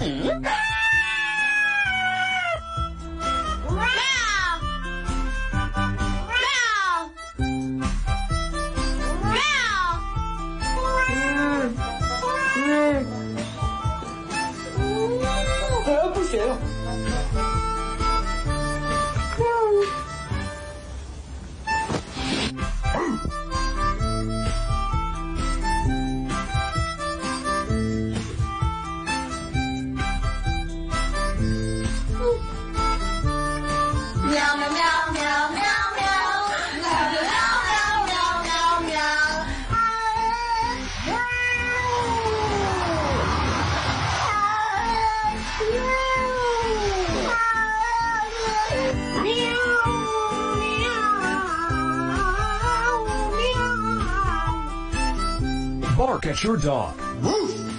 喵！不行。喵喵喵，喵喵喵喵喵喵。Bark at your dog. Woof.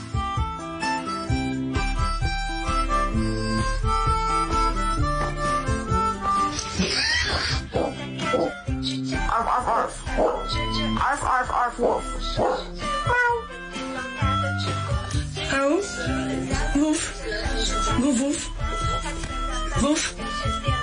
Woof, woof. Woof.